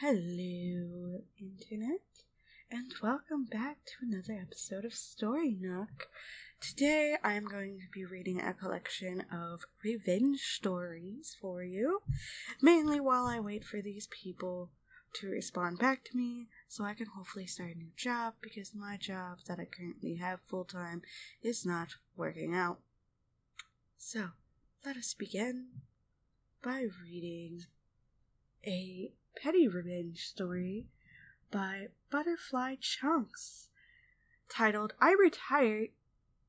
Hello, Internet, and welcome back to another episode of Story Nook. Today I'm going to be reading a collection of revenge stories for you, mainly while I wait for these people to respond back to me so I can hopefully start a new job because my job that I currently have full time is not working out. So, let us begin by reading a petty revenge story by Butterfly Chunks titled I Retired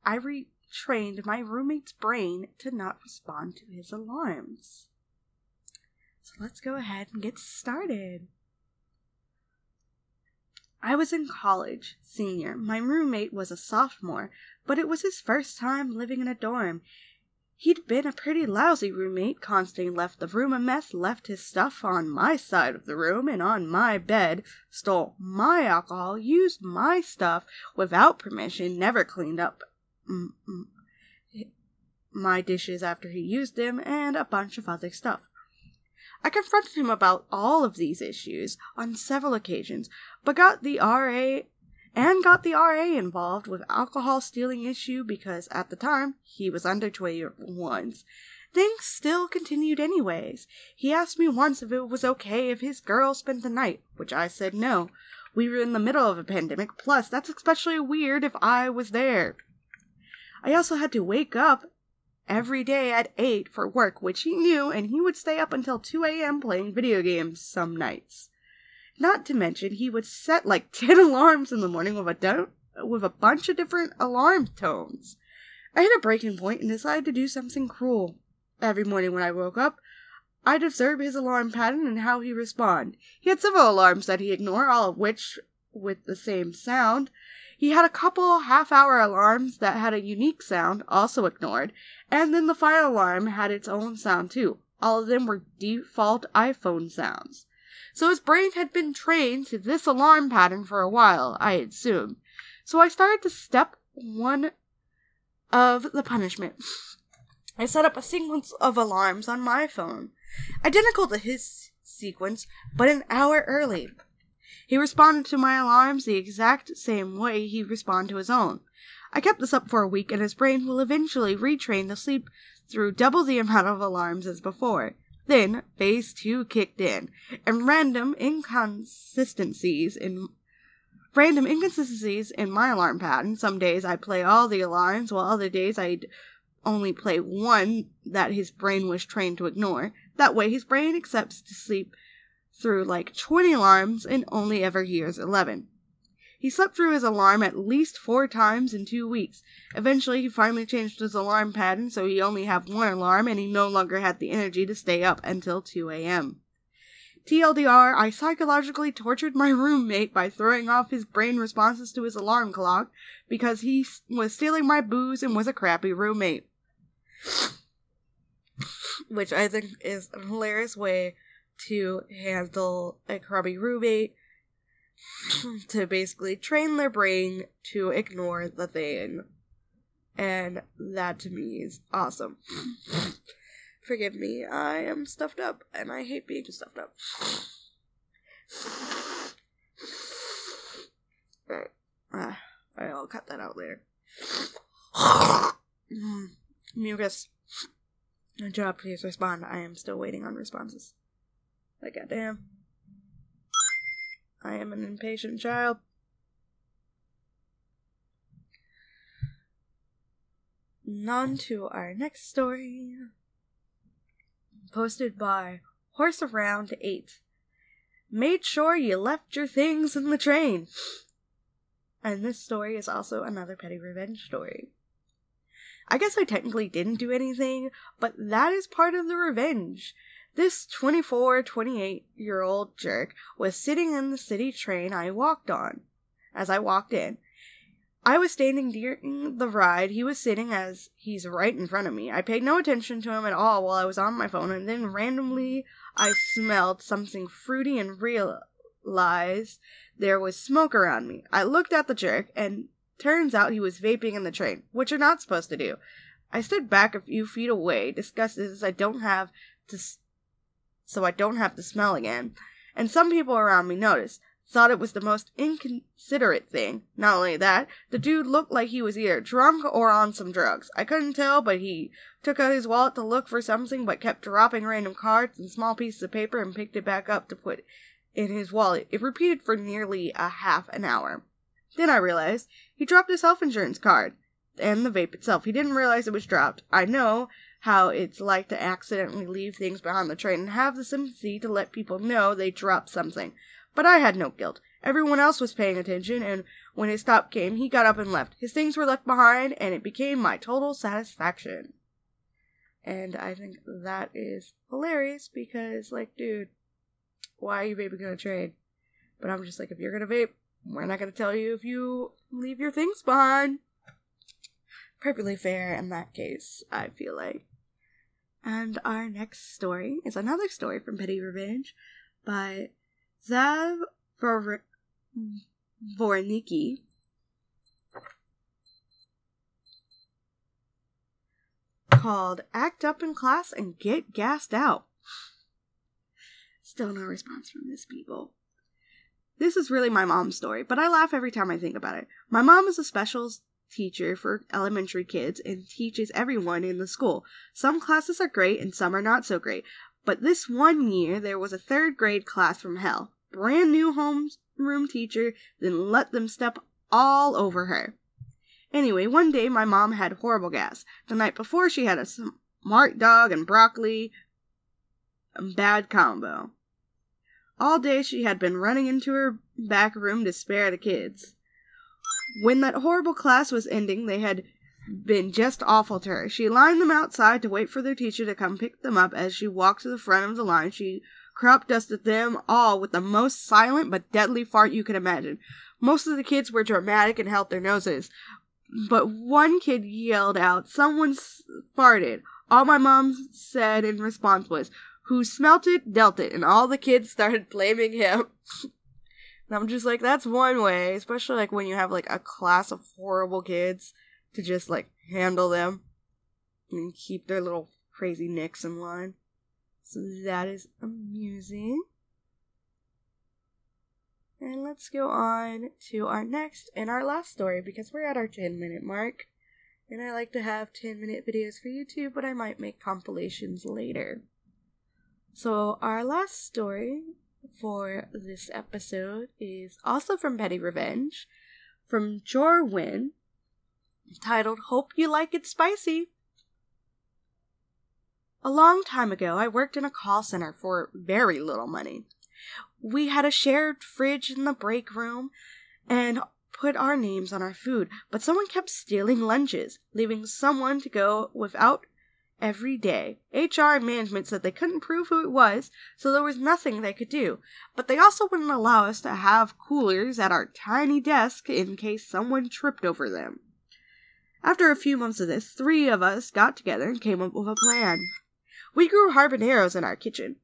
I retrained my roommate's brain to not respond to his alarms. So let's go ahead and get started. I was in college, senior. My roommate was a sophomore, but it was his first time living in a dorm. He'd been a pretty lousy roommate, constantly left the room a mess, left his stuff on my side of the room and on my bed, stole my alcohol, used my stuff without permission, never cleaned up my dishes after he used them, and a bunch of other stuff. I confronted him about all of these issues on several occasions, but got the RA and got the RA involved with alcohol stealing issue because at the time he was under 21. Things still continued anyways. He asked me once if it was okay if his girl spent the night, which I said no. We were in the middle of a pandemic, plus that's especially weird if I was there. I also had to wake up every day at 8 for work, which he knew, and he would stay up until 2 a.m. playing video games some nights. Not to mention, he would set like 10 alarms in the morning with a, do- with a bunch of different alarm tones. I hit a breaking point and decided to do something cruel. Every morning when I woke up, I'd observe his alarm pattern and how he respond. He had several alarms that he ignored, all of which with the same sound. He had a couple half hour alarms that had a unique sound, also ignored, and then the final alarm had its own sound too. All of them were default iPhone sounds. So his brain had been trained to this alarm pattern for a while, I assume. So I started to step one of the punishment. I set up a sequence of alarms on my phone, identical to his sequence, but an hour early. He responded to my alarms the exact same way he responded to his own. I kept this up for a week, and his brain will eventually retrain to sleep through double the amount of alarms as before. Then phase two kicked in, and random inconsistencies in random inconsistencies in my alarm pattern. Some days I'd play all the alarms, while other days I'd only play one that his brain was trained to ignore. That way his brain accepts to sleep through like 20 alarms and only ever hears 11. He slept through his alarm at least four times in two weeks. Eventually, he finally changed his alarm pattern so he only had one alarm and he no longer had the energy to stay up until 2 a.m. TLDR, I psychologically tortured my roommate by throwing off his brain responses to his alarm clock because he was stealing my booze and was a crappy roommate. Which I think is a hilarious way to handle a crappy roommate to basically train their brain to ignore the thing. And that to me is awesome. Forgive me, I am stuffed up and I hate being stuffed up. Uh, I'll cut that out later. Mucus. Good job, please respond. I am still waiting on responses. Like, goddamn. I am an impatient child. On to our next story. Posted by Horse Around 8. Made sure you left your things in the train. And this story is also another petty revenge story. I guess I technically didn't do anything, but that is part of the revenge. This 24, 28 year old jerk was sitting in the city train I walked on. As I walked in, I was standing during the ride. He was sitting as he's right in front of me. I paid no attention to him at all while I was on my phone, and then randomly I smelled something fruity and realized there was smoke around me. I looked at the jerk, and turns out he was vaping in the train, which you're not supposed to do. I stood back a few feet away, disgusted as I don't have to so I don't have to smell again. and some people around me noticed. Thought it was the most inconsiderate thing. Not only that, the dude looked like he was either drunk or on some drugs. I couldn't tell, but he took out his wallet to look for something, but kept dropping random cards and small pieces of paper and picked it back up to put in his wallet. It repeated for nearly a half an hour. Then I realized he dropped his health insurance card and the vape itself. He didn't realize it was dropped. I know how it's like to accidentally leave things behind the train and have the sympathy to let people know they dropped something. But I had no guilt. Everyone else was paying attention, and when his stop came, he got up and left. His things were left behind, and it became my total satisfaction. And I think that is hilarious because, like, dude, why are you vaping gonna trade? But I'm just like, if you're gonna vape, we're not gonna tell you if you leave your things behind. Perfectly fair in that case, I feel like. And our next story is another story from Petty Revenge by Zav Vornicki. Called Act Up in Class and Get Gassed Out. Still no response from this people. This is really my mom's story, but I laugh every time I think about it. My mom is a specials teacher for elementary kids and teaches everyone in the school. Some classes are great and some are not so great. But this one year, there was a third grade class from hell. Brand new homeroom teacher, then let them step all over her. Anyway, one day my mom had horrible gas. The night before, she had a smart dog and broccoli. Bad combo. All day she had been running into her back room to spare the kids. When that horrible class was ending, they had been just awful to her. She lined them outside to wait for their teacher to come pick them up. As she walked to the front of the line, she crop dusted them all with the most silent but deadly fart you could imagine. Most of the kids were dramatic and held their noses, but one kid yelled out, Someone farted. All my mom said in response was, who smelt it, dealt it, and all the kids started blaming him. and I'm just like, that's one way, especially like when you have like a class of horrible kids to just like handle them and keep their little crazy nicks in line. So that is amusing. And let's go on to our next and our last story because we're at our 10 minute mark. And I like to have 10 minute videos for YouTube, but I might make compilations later. So, our last story for this episode is also from Petty Revenge, from Jorwin, titled Hope You Like It Spicy. A long time ago, I worked in a call center for very little money. We had a shared fridge in the break room and put our names on our food, but someone kept stealing lunches, leaving someone to go without every day. HR and management said they couldn't prove who it was, so there was nothing they could do. But they also wouldn't allow us to have coolers at our tiny desk in case someone tripped over them. After a few months of this, three of us got together and came up with a plan. We grew habaneros in our kitchen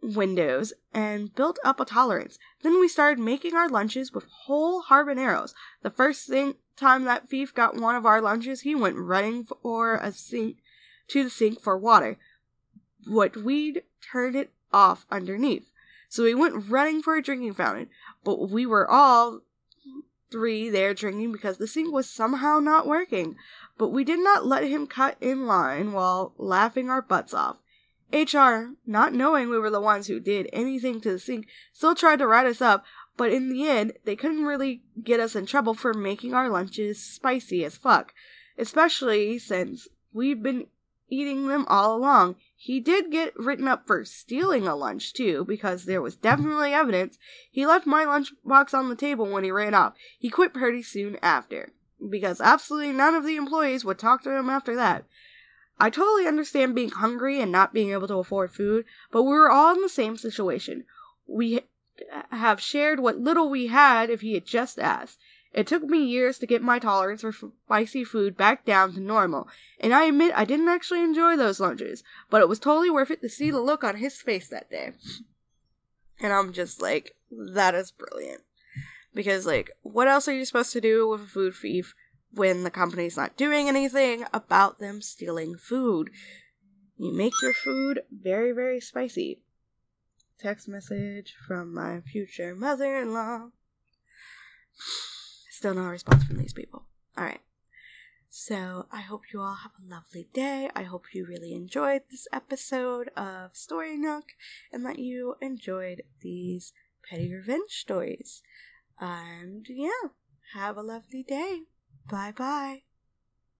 windows and built up a tolerance. Then we started making our lunches with whole habaneros. The first thing time that thief got one of our lunches, he went running for a sink to the sink for water, but we'd turned it off underneath. So we went running for a drinking fountain, but we were all three there drinking because the sink was somehow not working. But we did not let him cut in line while laughing our butts off. HR, not knowing we were the ones who did anything to the sink, still tried to write us up, but in the end, they couldn't really get us in trouble for making our lunches spicy as fuck, especially since we've been eating them all along. He did get written up for stealing a lunch, too, because there was definitely evidence. He left my lunchbox on the table when he ran off. He quit pretty soon after, because absolutely none of the employees would talk to him after that. I totally understand being hungry and not being able to afford food, but we were all in the same situation. We have shared what little we had if he had just asked. It took me years to get my tolerance for spicy food back down to normal, and I admit I didn't actually enjoy those lunches, but it was totally worth it to see the look on his face that day. And I'm just like, that is brilliant. Because, like, what else are you supposed to do with a food thief when the company's not doing anything about them stealing food? You make your food very, very spicy. text message from my future mother in law. Still no response from these people. Alright. So I hope you all have a lovely day. I hope you really enjoyed this episode of Story Nook and that you enjoyed these petty revenge stories. And yeah, have a lovely day. Bye bye.